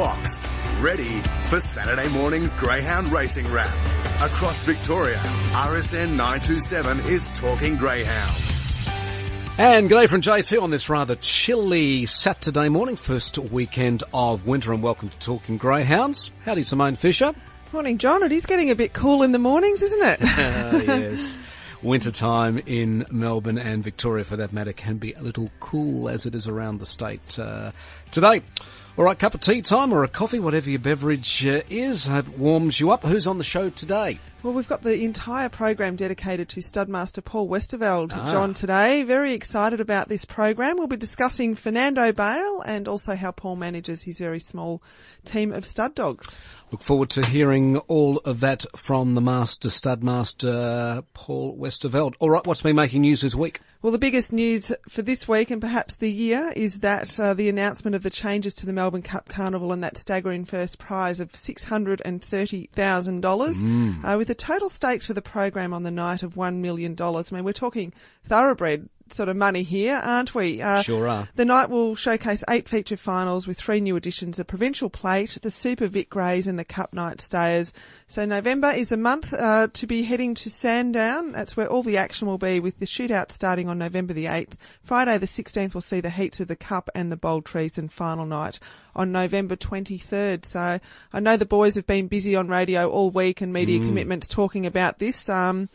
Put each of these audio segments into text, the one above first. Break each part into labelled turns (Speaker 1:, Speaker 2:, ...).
Speaker 1: boxed, ready for Saturday morning's Greyhound Racing Wrap. Across Victoria, RSN 927 is talking Greyhounds.
Speaker 2: And good day from JT on this rather chilly Saturday morning, first weekend of winter, and welcome to Talking Greyhounds. Howdy, Simone Fisher.
Speaker 3: Morning, John. It is getting a bit cool in the mornings, isn't it?
Speaker 2: uh, yes. Winter time in Melbourne and Victoria, for that matter, can be a little cool as it is around the state uh, today. All right, cup of tea time or a coffee, whatever your beverage uh, is, it warms you up. Who's on the show today?
Speaker 3: Well, we've got the entire program dedicated to Studmaster Paul Westerveld, ah. John, today. Very excited about this program. We'll be discussing Fernando Bale and also how Paul manages his very small team of stud dogs.
Speaker 2: Look forward to hearing all of that from the master studmaster, Paul Westerveld. All right, what's been making news this week?
Speaker 3: Well, the biggest news for this week and perhaps the year is that uh, the announcement of the changes to the Melbourne Cup Carnival and that staggering first prize of $630,000 mm. uh, with a total stakes for the program on the night of $1 million. I mean, we're talking thoroughbred sort of money here, aren't we?
Speaker 2: Uh, sure are.
Speaker 3: The night will showcase eight feature finals with three new additions, the Provincial Plate, the Super Vic Greys and the Cup Night Stayers. So November is a month uh, to be heading to Sandown. That's where all the action will be with the shootout starting on November the 8th. Friday the 16th will see the heats of the Cup and the Bold Trease and final night on November 23rd. So I know the boys have been busy on radio all week and media mm. commitments talking about this. Um,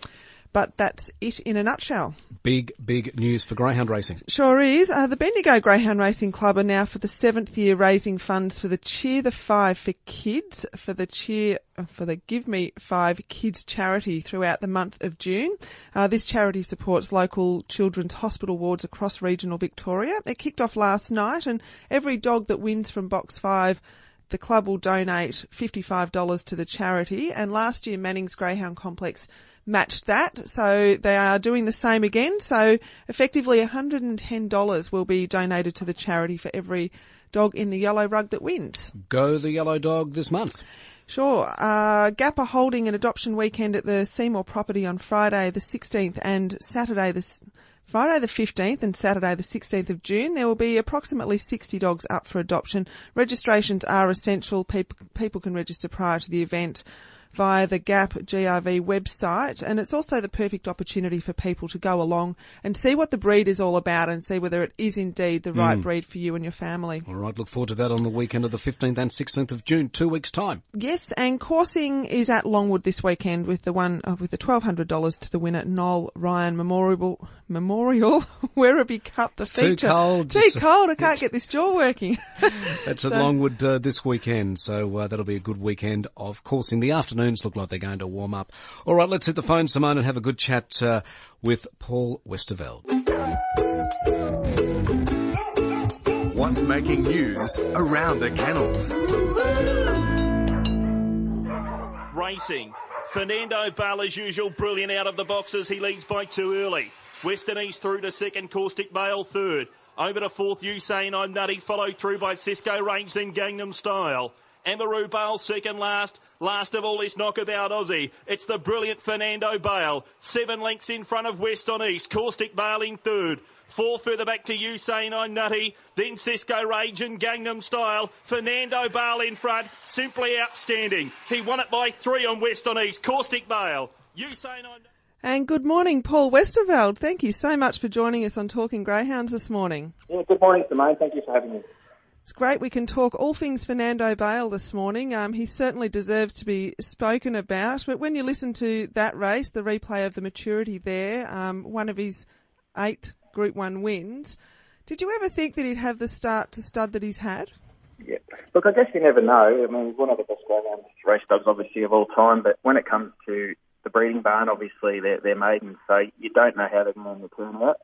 Speaker 3: but that's it in a nutshell.
Speaker 2: Big, big news for greyhound racing.
Speaker 3: Sure is. Uh, the Bendigo Greyhound Racing Club are now for the seventh year raising funds for the Cheer the Five for Kids, for the Cheer, uh, for the Give Me Five Kids charity throughout the month of June. Uh, this charity supports local children's hospital wards across regional Victoria. It kicked off last night and every dog that wins from box five the club will donate $55 to the charity and last year Manning's Greyhound Complex matched that. So they are doing the same again. So effectively $110 will be donated to the charity for every dog in the yellow rug that wins.
Speaker 2: Go the yellow dog this month.
Speaker 3: Sure. Uh, Gap are holding an adoption weekend at the Seymour property on Friday the 16th and Saturday the Friday the 15th and Saturday the 16th of June. There will be approximately 60 dogs up for adoption. Registrations are essential. People, people can register prior to the event via the GAP GRV website. And it's also the perfect opportunity for people to go along and see what the breed is all about and see whether it is indeed the right mm. breed for you and your family.
Speaker 2: All right. Look forward to that on the weekend of the 15th and 16th of June, two weeks time.
Speaker 3: Yes. And coursing is at Longwood this weekend with the one, uh, with the $1,200 to the winner, Noel Ryan Memorial, Memorial Werribee Cup, the
Speaker 2: it's
Speaker 3: feature.
Speaker 2: Too cold.
Speaker 3: Too cold. I can't get this jaw working.
Speaker 2: That's so, at Longwood uh, this weekend. So uh, that'll be a good weekend of coursing. The afternoon afternoons look like they're going to warm up. All right, let's hit the phone, Simone, and have a good chat uh, with Paul Westerveld.
Speaker 1: What's making news around the kennels?
Speaker 4: Racing. Fernando Bale, as usual, brilliant out of the boxes. He leads by two early. Western East through to second, Caustic Bale third. Over to fourth, Usain I'm Nutty, followed through by Cisco Range, then Gangnam Style. Amaroo Bale second last. Last of all is knockabout Aussie. It's the brilliant Fernando Bale. Seven lengths in front of West on East. Caustic Bale in third. Four further back to Usain I'm Nutty. Then Cisco Rage and Gangnam Style. Fernando Bale in front. Simply outstanding. He won it by three on West on East. Caustic Bale. Usain I'm
Speaker 3: and good morning, Paul Westerveld. Thank you so much for joining us on Talking Greyhounds this morning.
Speaker 5: Yeah, good morning, Simone. Thank you for having me.
Speaker 3: It's great we can talk all things Fernando Bale this morning. Um, he certainly deserves to be spoken about. But when you listen to that race, the replay of the maturity there, um, one of his eight Group One wins, did you ever think that he'd have the start to stud that he's had?
Speaker 5: Yeah. Look, I guess you never know. I mean, he's one of the best greyhound race dogs, obviously, of all time. But when it comes to the breeding barn, obviously, they're, they're maidens, so you don't know how they're going to turn out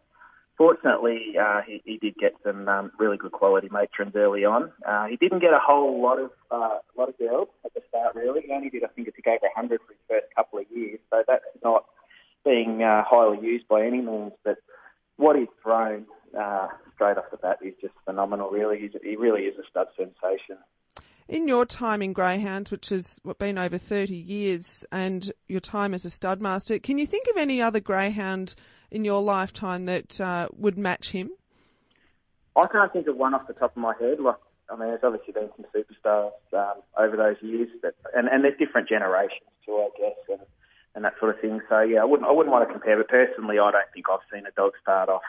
Speaker 5: fortunately, uh, he, he, did get some um, really good quality matrons early on. Uh, he didn't get a whole lot of uh, lot of girls at the start. Really, he only did I think it took over 100 for his first couple of years. So that's not being uh, highly used by any means. But what he's thrown uh, straight off the bat is just phenomenal. Really, He's, he really is a stud sensation.
Speaker 3: In your time in greyhounds, which has been over 30 years, and your time as a stud master, can you think of any other greyhound? In your lifetime that uh, would match him?
Speaker 5: I can't think of one off the top of my head. Like I mean, there's obviously been some superstars um, over those years, but, and, and there's different generations too, I guess, and, and that sort of thing. So yeah, I wouldn't I wouldn't want to compare, but personally, I don't think I've seen a dog start off,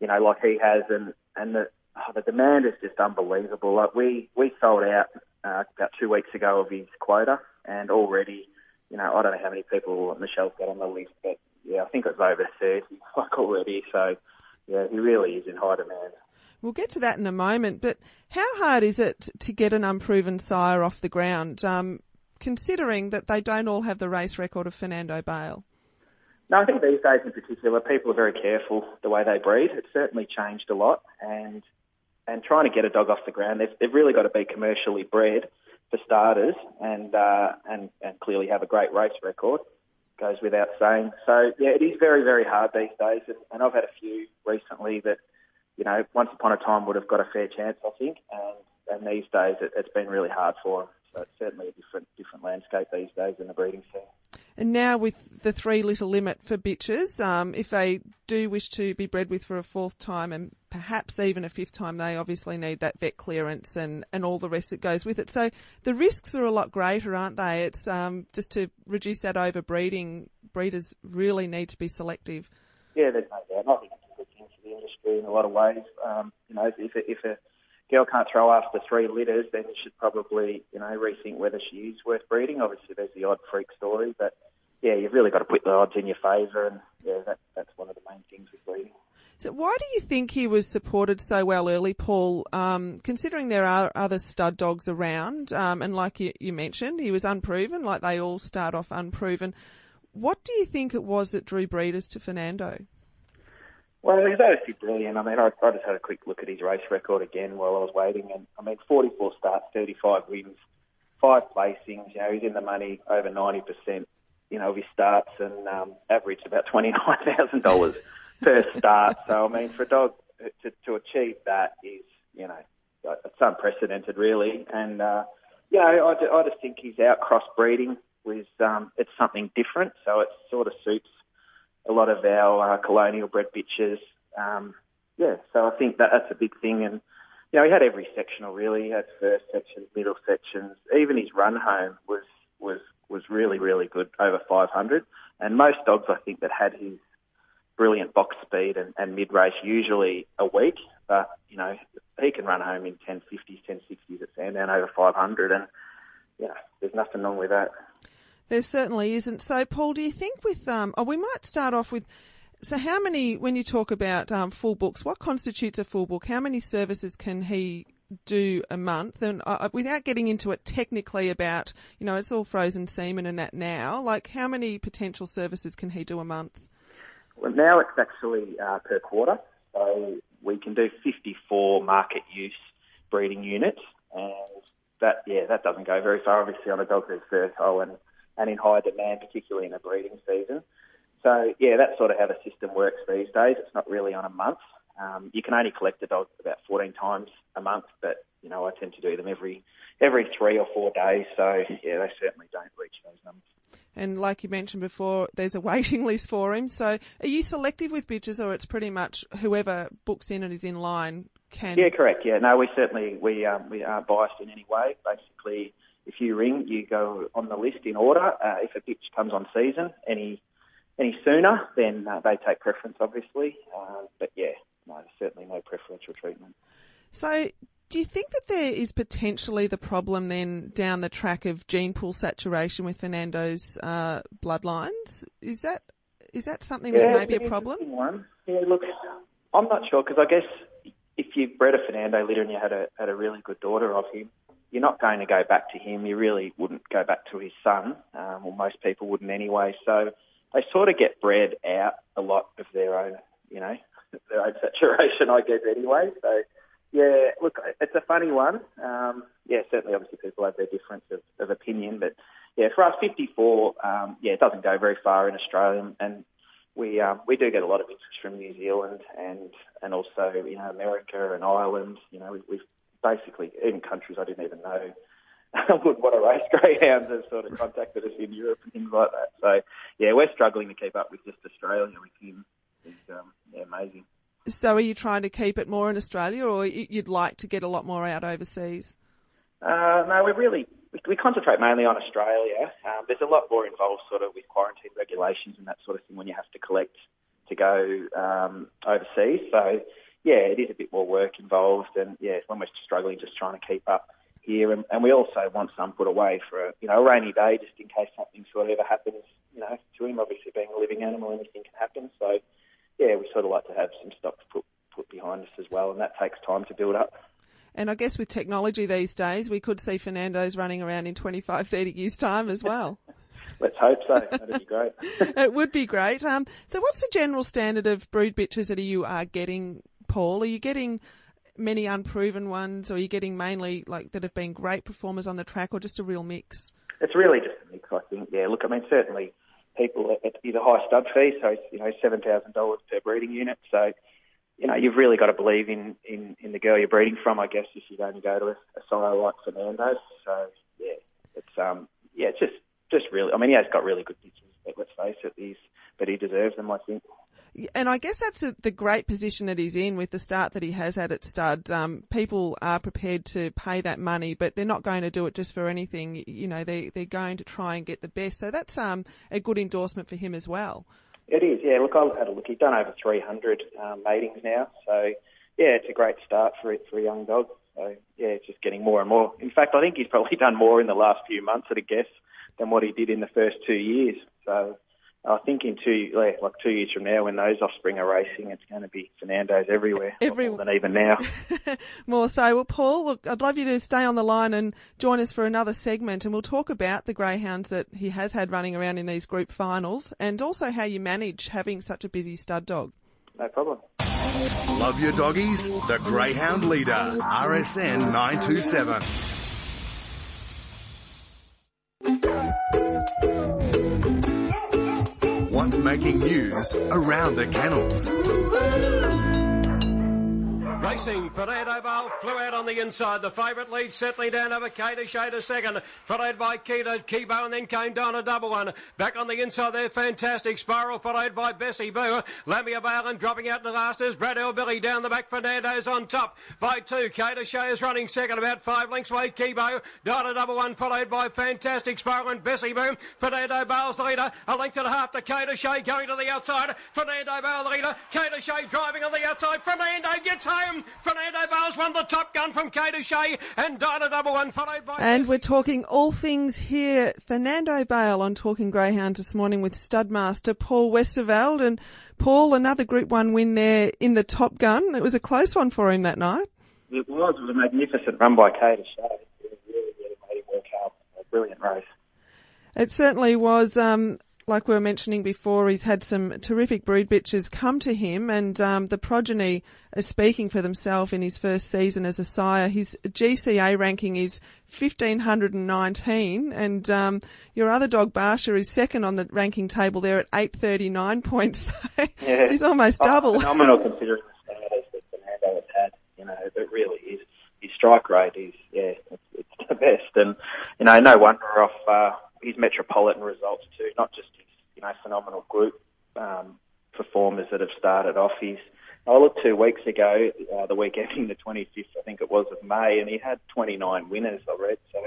Speaker 5: you know, like he has, and and the oh, the demand is just unbelievable. Like we we sold out uh, about two weeks ago of his quota, and already, you know, I don't know how many people Michelle's got on the list, but yeah, I think it's over thirty like already. So yeah, he really is in high demand.
Speaker 3: We'll get to that in a moment, but how hard is it to get an unproven sire off the ground, um, considering that they don't all have the race record of Fernando Bale?
Speaker 5: No, I think these days in particular, people are very careful the way they breed. It's certainly changed a lot, and and trying to get a dog off the ground, they've, they've really got to be commercially bred for starters, and uh, and and clearly have a great race record. Goes without saying. So yeah, it is very very hard these days, and, and I've had a few recently that you know, once upon a time would have got a fair chance, I think, and, and these days it, has been really hard for them. So it's certainly a different different landscape these days in the breeding scene.
Speaker 3: And now with the three litter limit for bitches, um, if they do wish to be bred with for a fourth time and perhaps even a fifth time, they obviously need that vet clearance and, and all the rest that goes with it. So the risks are a lot greater, aren't they? It's um, just to reduce that overbreeding, breeders really need to be selective.
Speaker 5: Yeah, there's no doubt. I think the industry in a lot of ways. Um, you know, if a, if a girl can't throw after three litters, then you should probably, you know, rethink whether she is worth breeding. Obviously, there's the odd freak story, but yeah, you've really got to put the odds in your favour, and yeah, that, that's one of the main things with breeding.
Speaker 3: So why do you think he was supported so well early, Paul? Um, considering there are other stud dogs around, um, and like you, you, mentioned, he was unproven, like they all start off unproven. What do you think it was that drew breeders to Fernando?
Speaker 5: Well, he's obviously brilliant. I mean, I, I just had a quick look at his race record again while I was waiting, and I mean, 44 starts, 35 wins, five placings. You know, he's in the money over 90 percent. You know, of his starts and um, averaged about twenty nine thousand dollars per start. So, I mean, for a dog to, to achieve that is, you know, it's unprecedented, really. And uh, yeah, I, I just think he's out crossbreeding with um, it's something different. So it sort of suits a lot of our uh, colonial bred bitches. Um, yeah, so I think that that's a big thing. And, you know, he had every sectional really. He had first sections, middle sections. Even his run home was, was, was really, really good, over 500. And most dogs, I think, that had his brilliant box speed and, and mid race usually a week. But, you know, he can run home in 1050s, 1060s at Sandown over 500. And, know, there's nothing wrong with that.
Speaker 3: There certainly isn't. So, Paul, do you think with, um, oh, we might start off with, so how many, when you talk about um, full books, what constitutes a full book? How many services can he do a month? And without getting into it technically about, you know, it's all frozen semen and that now, like how many potential services can he do a month?
Speaker 5: Well, now it's actually uh, per quarter. So we can do 54 market use breeding units. And that, yeah, that doesn't go very far, obviously, on a dog that's fertile and and in high demand, particularly in the breeding season. So yeah, that's sort of how the system works these days. It's not really on a month. Um, you can only collect a dog about 14 times a month, but you know I tend to do them every every three or four days. So yeah, they certainly don't reach those numbers.
Speaker 3: And like you mentioned before, there's a waiting list for him. So are you selective with bitches, or it's pretty much whoever books in and is in line can?
Speaker 5: Yeah, correct. Yeah, no, we certainly we um, we aren't biased in any way. Basically, if you ring, you go on the list in order. Uh, if a bitch comes on season any any sooner, then uh, they take preference, obviously. Uh, but yeah, no, certainly no preferential treatment.
Speaker 3: So, do you think that there is potentially the problem then down the track of gene pool saturation with Fernando's uh, bloodlines? Is that is that something
Speaker 5: yeah,
Speaker 3: that may be a problem?
Speaker 5: One. Yeah, look, I'm not sure because I guess if you bred a Fernando litter and you had a had a really good daughter of him, you're not going to go back to him. You really wouldn't go back to his son, um, or most people wouldn't anyway. So they sort of get bred out a lot of their own, you know, their own saturation, I guess, anyway. So yeah, look, it's a funny one. Um, yeah, certainly, obviously, people have their difference of, of opinion, but yeah, for us, 54, um, yeah, it doesn't go very far in Australia, and we um, we do get a lot of interest from New Zealand and and also you know America and Ireland. You know, we, we've basically even countries I didn't even know would want to race greyhounds have sort of contacted us in Europe and things like that. So yeah, we're struggling to keep up with just Australia with him. Amazing.
Speaker 3: So are you trying to keep it more in Australia or you'd like to get a lot more out overseas?
Speaker 5: Uh, no, we really, we, we, concentrate mainly on Australia. Um, there's a lot more involved sort of with quarantine regulations and that sort of thing when you have to collect to go um, overseas. So yeah, it is a bit more work involved and yeah, when we're struggling just trying to keep up here and, and we also want some put away for a, you know, a rainy day just in case something sort of ever happens, you know, to him. Obviously being a living animal, anything can happen. So yeah, we sort of like to have some stock to put put behind us as well, and that takes time to build up.
Speaker 3: And I guess with technology these days, we could see Fernando's running around in 25, 30 years' time as well.
Speaker 5: Let's hope so. That'd be great.
Speaker 3: it would be great. Um, so, what's the general standard of brood bitches that you are getting, Paul? Are you getting many unproven ones, or are you getting mainly like that have been great performers on the track, or just a real mix?
Speaker 5: It's really just a mix, I think. Yeah. Look, I mean, certainly people at either high stud fee, so you know seven thousand dollars per breeding unit. So you know you've really got to believe in, in in the girl you're breeding from, I guess, if you to go to a, a sire like Fernando. So yeah, it's um yeah, it's just just really. I mean, he has got really good pictures, but let's face it, he's but he deserves them, I think
Speaker 3: and I guess that's the great position that he's in with the start that he has had at stud. Um, people are prepared to pay that money, but they're not going to do it just for anything. You know, they they're going to try and get the best. So that's um, a good endorsement for him as well.
Speaker 5: It is, yeah. Look, I've had a look. He's done over 300 um, matings now, so yeah, it's a great start for for a young dog. So yeah, it's just getting more and more. In fact, I think he's probably done more in the last few months at a guess than what he did in the first two years. So I think in two, like two years from now, when those offspring are racing, it's going to be Fernando's everywhere, Every... more than even now.
Speaker 3: more so. Well, Paul, look, I'd love you to stay on the line and join us for another segment, and we'll talk about the greyhounds that he has had running around in these group finals, and also how you manage having such a busy stud dog.
Speaker 5: No problem.
Speaker 1: Love your doggies? The Greyhound Leader, RSN 927. What's making news around the kennels.
Speaker 6: Racing, Fernando Bale flew out on the inside. The favourite lead settling down over Kato Shader second, followed by Keto Kibo, and then came Dyna Double One. Back on the inside there, fantastic spiral, followed by Bessie Boo. Lamia Bale and dropping out in the last is Brad Billy down the back. Fernando's on top by two. Kato is running second, about five lengths away. Kibo, Dyna Double One, followed by fantastic spiral and Bessie Boo. Fernando Bale's leader, a length and a half to Kato Shea going to the outside. Fernando Bale leader, Kato Shea driving on the outside. Fernando gets home. Fernando Bales won the top gun from Kate Shea and Dyna Double One followed by.
Speaker 3: And we're talking all things here. Fernando Bale on Talking Greyhound this morning with Studmaster Paul Westerveld. And Paul, another Group 1 win there in the top gun. It was a close one for him that night.
Speaker 5: It was. It was a magnificent run by Kate Shea. It really, really made him work hard. A brilliant race.
Speaker 3: It certainly was. Um, like we were mentioning before, he's had some terrific brood bitches come to him, and um, the progeny is speaking for themselves in his first season as a sire. His GCA ranking is 1519, and um, your other dog, Barcia, is second on the ranking table there at 839 points. yeah. he's almost oh, double.
Speaker 5: Phenomenal considering the status that Fernando has had. You know, it really is. His strike rate is, yeah, it's, it's the best, and you know, no wonder off. Uh, his metropolitan results too, not just his you know phenomenal group um, performers that have started off. He's I looked two weeks ago, uh, the week ending the 25th, I think it was of May, and he had 29 winners. I read so.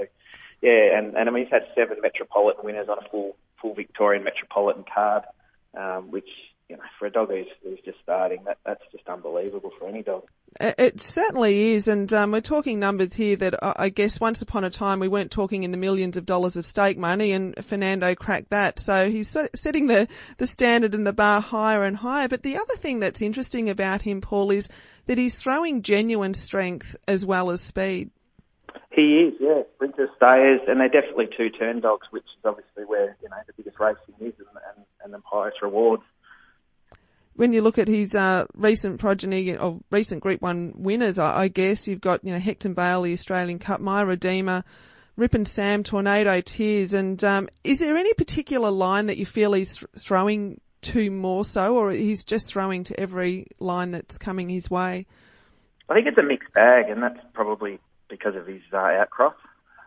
Speaker 5: Yeah, and, and I mean he's had seven metropolitan winners on a full full Victorian metropolitan card, um, which you know, for a dog who's, who's just starting, that, that's just unbelievable for any dog.
Speaker 3: It certainly is, and um, we're talking numbers here that I guess once upon a time we weren't talking in the millions of dollars of stake money, and Fernando cracked that. So he's setting the, the standard and the bar higher and higher. But the other thing that's interesting about him, Paul, is that he's throwing genuine strength as well as speed.
Speaker 5: He is, yeah. Sprinter stayers, and they're definitely two turn dogs, which is obviously where you know the biggest racing is and, and, and the highest rewards
Speaker 3: when you look at his uh, recent progeny or recent Group One winners, I, I, guess you've got you know Hector Bale, the Australian Cup, My Redeemer, Rip and Sam, Tornado Tears, and um, is there any particular line that you feel he's th- throwing to more so, or he's just throwing to every line that's coming his way?
Speaker 5: I think it's a mixed bag, and that's probably because of his uh, outcross.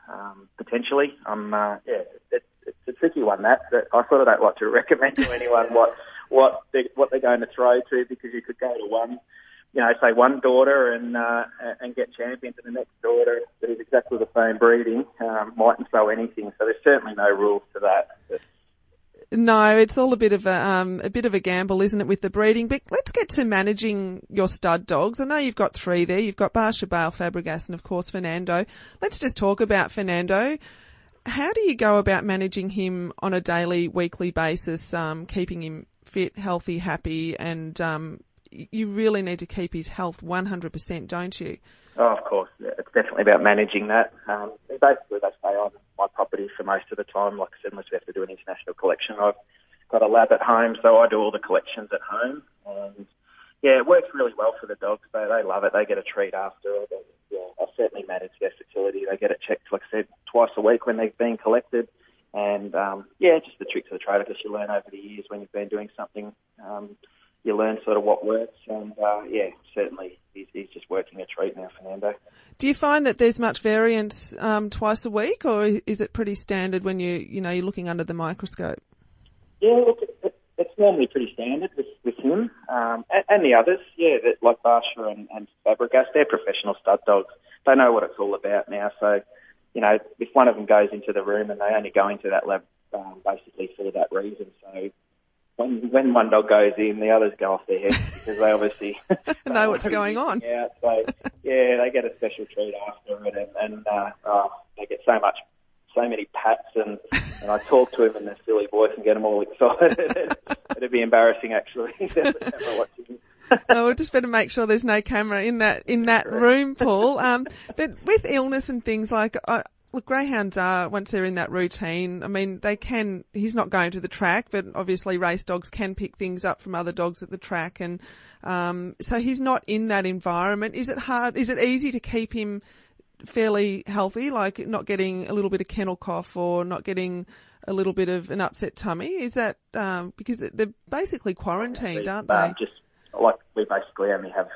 Speaker 5: Um, potentially, um, uh, yeah, it, it's a tricky one. That, that I sort of don't like to recommend to anyone what what they what they're going to throw to because you could go to one you know, say one daughter and uh, and get champions, and the next daughter that is exactly the same breeding um, mightn't sow anything. So there's certainly no rules to that.
Speaker 3: No, it's all a bit of a um, a bit of a gamble, isn't it, with the breeding? But let's get to managing your stud dogs. I know you've got three there. You've got Barcia, Bale, Fabregas, and of course Fernando. Let's just talk about Fernando. How do you go about managing him on a daily, weekly basis, um, keeping him fit, healthy, happy, and um, you really need to keep his health 100%, don't you?
Speaker 5: Oh, of course. It's definitely about managing that. Um, basically, they stay on my property for most of the time. Like I said, unless we have to do an international collection, I've got a lab at home, so I do all the collections at home. And yeah, it works really well for the dogs. They they love it. They get a treat after. They, yeah, I certainly manage their fertility. They get it checked, like I said, twice a week when they've been collected. And um, yeah, just the tricks of the trade. I guess you learn over the years when you've been doing something. Um, you learn sort of what works, and uh, yeah, certainly he's, he's just working a treat now, Fernando.
Speaker 3: Do you find that there's much variance um, twice a week, or is it pretty standard when you you know you're looking under the microscope?
Speaker 5: Yeah, look, it, it's normally pretty standard with, with him um, and, and, the others. Yeah, that, like Barcia and, and Fabregas, they're professional stud dogs. They know what it's all about now. So, you know, if one of them goes into the room and they only go into that lab um, basically for that reason, so when when one dog goes in, the others go off their head because they obviously
Speaker 3: know what's going on.
Speaker 5: Yeah, so yeah, they get a special treat after it, and, and uh, oh, they get so much, so many pats, and, and I talk to him in their silly voice and get them all excited. It'd be embarrassing actually.
Speaker 3: Oh, we just better make sure there's no camera in that in that room, Paul. Um, but with illness and things like, I, look, greyhounds are once they're in that routine. I mean, they can. He's not going to the track, but obviously race dogs can pick things up from other dogs at the track, and um, so he's not in that environment. Is it hard? Is it easy to keep him fairly healthy, like not getting a little bit of kennel cough or not getting a little bit of an upset tummy? Is that um, because they're basically quarantined, aren't they? Um,
Speaker 5: just like we basically only have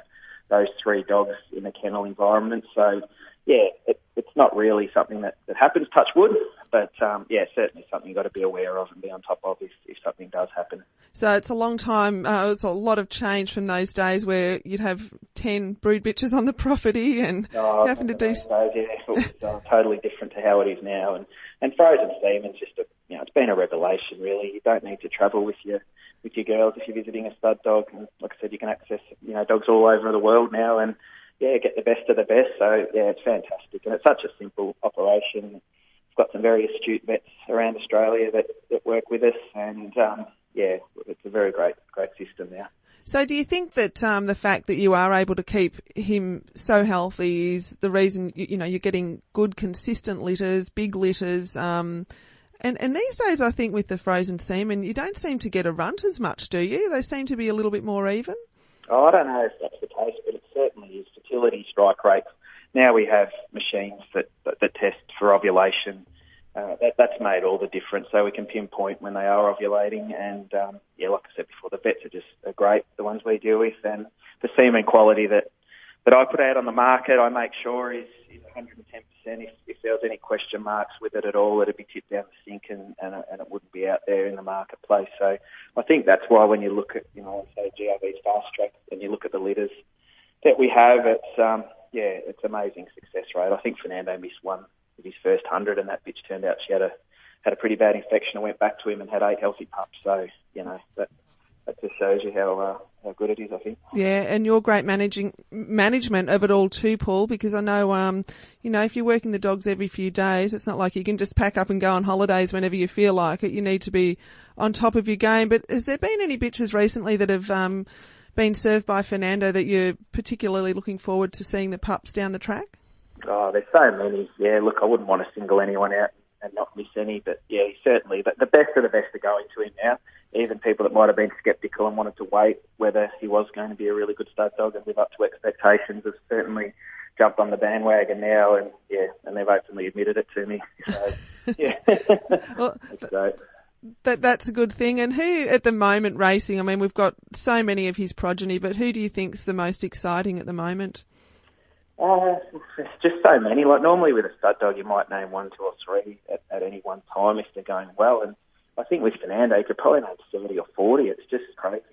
Speaker 5: those three dogs in a kennel environment, so yeah, it, it's not really something that, that happens, touch wood, but um, yeah, certainly something you've got to be aware of and be on top of if, if something does happen.
Speaker 3: So it's a long time, uh, it's a lot of change from those days where you'd have 10 brood bitches on the property and
Speaker 5: oh,
Speaker 3: having to do...
Speaker 5: Days, yeah, it was uh, totally different to how it is now. And, and frozen semen's just a, you know, it's been a revelation really. You don't need to travel with your, with your girls if you're visiting a stud dog. And like I said, you can access, you know, dogs all over the world now and yeah, get the best of the best. So yeah, it's fantastic, and it's such a simple operation. We've got some very astute vets around Australia that, that work with us, and um, yeah, it's a very great great system now.
Speaker 3: So, do you think that um, the fact that you are able to keep him so healthy is the reason you, you know you're getting good, consistent litters, big litters? Um, and and these days, I think with the frozen semen, you don't seem to get a runt as much, do you? They seem to be a little bit more even.
Speaker 5: Oh, I don't know if that's the case, but it certainly is. Fertility strike rates. Now we have machines that, that, that test for ovulation. Uh, that, that's made all the difference. So we can pinpoint when they are ovulating. And um, yeah, like I said before, the vets are just are great, the ones we deal with. And the semen quality that, that I put out on the market, I make sure is, is 110%. If, if there was any question marks with it at all, it'd be tipped down the sink and, and, and it wouldn't be out there in the marketplace. So I think that's why when you look at, you know, say GRV's fast track and you look at the litters that we have, it's, um, yeah, it's amazing success rate. I think Fernando missed one of his first hundred and that bitch turned out she had a, had a pretty bad infection and went back to him and had eight healthy pups. So, you know, that, that just shows you how, uh, how good it is, I think.
Speaker 3: Yeah, and your great managing management of it all too, Paul. Because I know, um, you know, if you're working the dogs every few days, it's not like you can just pack up and go on holidays whenever you feel like it. You need to be on top of your game. But has there been any bitches recently that have um, been served by Fernando that you're particularly looking forward to seeing the pups down the track?
Speaker 5: Oh, there's so many. Yeah, look, I wouldn't want to single anyone out and not miss any, but yeah, certainly. But the best of the best are going to him now even people that might have been sceptical and wanted to wait whether he was going to be a really good stud dog and live up to expectations have certainly jumped on the bandwagon now and yeah, and they've openly admitted it to me. So yeah, well, that's.
Speaker 3: That that's a good thing. And who at the moment racing? I mean, we've got so many of his progeny, but who do you think's the most exciting at the moment?
Speaker 5: Uh, just so many. Like normally with a stud dog, you might name one, two, or three at, at any one time if they're going well, and I think with Fernando, he could probably name 30 or 40. It's just crazy.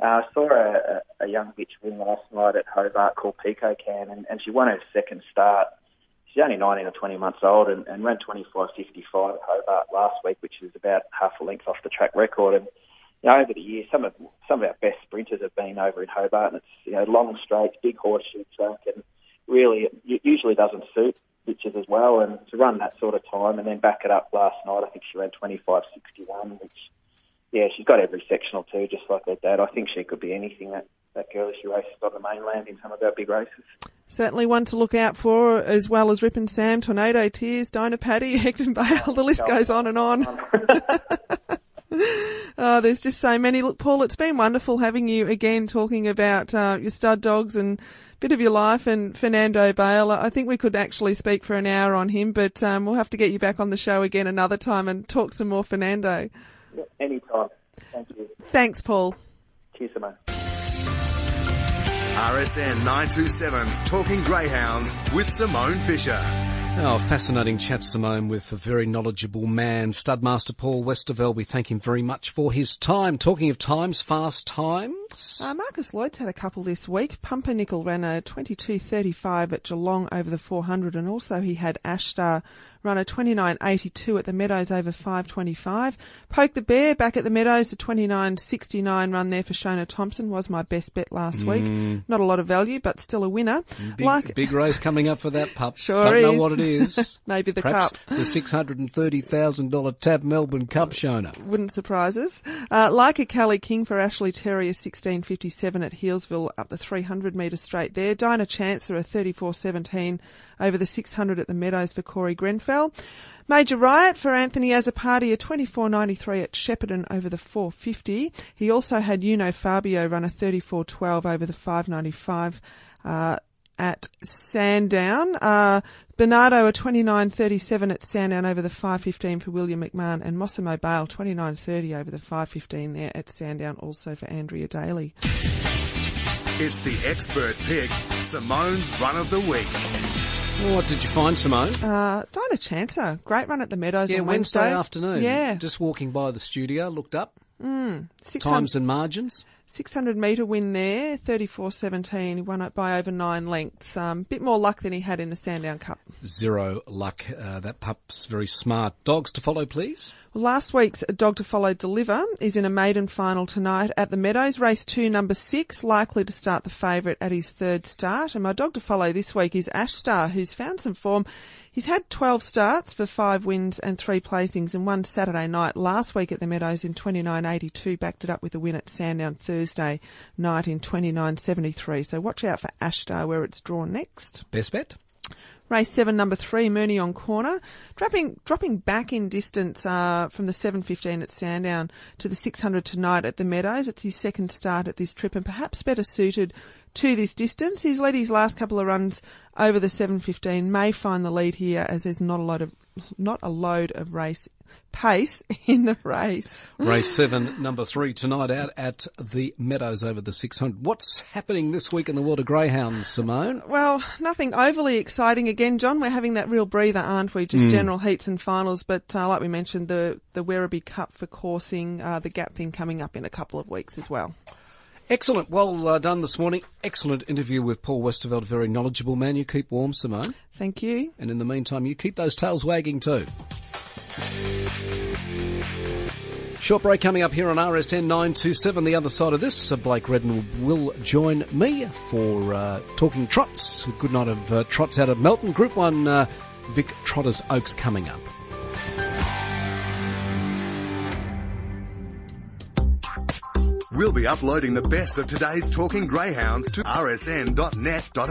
Speaker 5: Uh, I saw a, a, a young bitch win last night at Hobart called Pico Can, and, and she won her second start. She's only 19 or 20 months old and, and ran 25.55 at Hobart last week, which is about half a length off the track record. And you know, over the years, some of some of our best sprinters have been over in Hobart, and it's you know long straights, big horseshoe track, and really it usually doesn't suit bitches as well. And to run that sort of time and then back it up last night, I think she ran 25.61, which yeah, she's got every sectional too, just like her dad. I think she could be anything that that girl as she races on the mainland in some of our big races.
Speaker 3: Certainly one to look out for, as well as Rip and Sam, Tornado Tears, Dyna Paddy, Hector Bale. The list goes on and on. oh, there's just so many. Look, Paul, it's been wonderful having you again talking about uh, your stud dogs and bit of your life and Fernando Bale. I think we could actually speak for an hour on him, but um, we'll have to get you back on the show again another time and talk some more Fernando.
Speaker 5: Yeah, anytime. Thank you.
Speaker 3: Thanks, Paul.
Speaker 5: Cheers, Simone.
Speaker 1: RSN 927's Talking Greyhounds with Simone Fisher.
Speaker 2: Oh, fascinating chat, Simone, with a very knowledgeable man, Studmaster Paul Westerveld. We thank him very much for his time. Talking of times, fast
Speaker 3: Uh, Marcus Lloyd's had a couple this week. Pumpernickel ran a 22.35 at Geelong over the 400 and also he had Ashtar run a 29.82 at the Meadows over 5.25. Poke the Bear back at the Meadows, a 29.69 run there for Shona Thompson was my best bet last
Speaker 2: Mm.
Speaker 3: week. Not a lot of value, but still a winner.
Speaker 2: Big,
Speaker 3: like,
Speaker 2: big race coming up for that pup.
Speaker 3: Sure
Speaker 2: Don't know what it is.
Speaker 3: Maybe the
Speaker 2: Perhaps
Speaker 3: cup.
Speaker 2: the $630,000 Tab Melbourne Cup Shona.
Speaker 3: wouldn't surprise us. Uh, like a Kelly King for Ashley Terry, a 16.57 at Healesville up the 300 metre straight there. Dyna Chancellor, a 34.17 over the 600 at the Meadows for Corey Grenfell. Major Riot for Anthony Azzopardi, a 24.93 at Shepparton over the 450. He also had Uno Fabio run a 34.12 over the 595, uh, at Sandown. Uh, Bernardo a 29.37 at Sandown over the 5.15 for William McMahon and Mossimo Bale 29.30 over the 5.15 there at Sandown also for Andrea Dailly.
Speaker 1: It's the expert pick, Simone's Run of the Week.
Speaker 2: What did you find, Simone?
Speaker 3: Uh, Dyna Chancer, great run at the Meadows
Speaker 2: yeah,
Speaker 3: on
Speaker 2: Wednesday,
Speaker 3: Wednesday.
Speaker 2: afternoon.
Speaker 3: Yeah.
Speaker 2: Just walking by the studio, looked up.
Speaker 3: 600,
Speaker 2: Times and margins.
Speaker 3: 600 metre win there, 34.17. He won it by over nine lengths. Um, bit more luck than he had in the Sandown Cup.
Speaker 2: Zero luck. Uh, that pup's very smart. Dogs to follow, please.
Speaker 3: Well, last week's Dog to Follow Deliver is in a maiden final tonight at the Meadows. Race two, number six, likely to start the favourite at his third start. And my dog to follow this week is Ashstar, who's found some form. He's had 12 starts for five wins and three placings and one Saturday night last week at the Meadows in 29.82, backed it up with a win at Sandown Thursday night in 29.73. So watch out for Ashtar where it's drawn next.
Speaker 2: Best bet.
Speaker 3: Race seven, number three, Mooney on corner, dropping dropping back in distance uh, from the seven fifteen at Sandown to the six hundred tonight at the Meadows. It's his second start at this trip, and perhaps better suited to this distance. He's led his last couple of runs over the seven fifteen. May find the lead here, as there's not a lot of not a load of race pace in the race.
Speaker 2: Race seven, number three tonight out at the Meadows over the 600. What's happening this week in the world of greyhounds, Simone?
Speaker 3: Well, nothing overly exciting again, John. We're having that real breather, aren't we? Just general heats and finals, but uh, like we mentioned, the the Werribee Cup for coursing, uh, the Gap thing coming up in a couple of weeks as well.
Speaker 2: Excellent. Well uh, done this morning. Excellent interview with Paul Westerveld, very knowledgeable man. You keep warm, Simone.
Speaker 3: Thank you.
Speaker 2: And in the meantime, you keep those tails wagging too. Short break coming up here on RSN 927. The other side of this, Blake Redden will join me for uh, Talking Trots. A good night of uh, trots out of Melton. Group 1 uh, Vic Trotters Oaks coming up.
Speaker 1: We'll be uploading the best of today's Talking Greyhounds to rsn.net.au.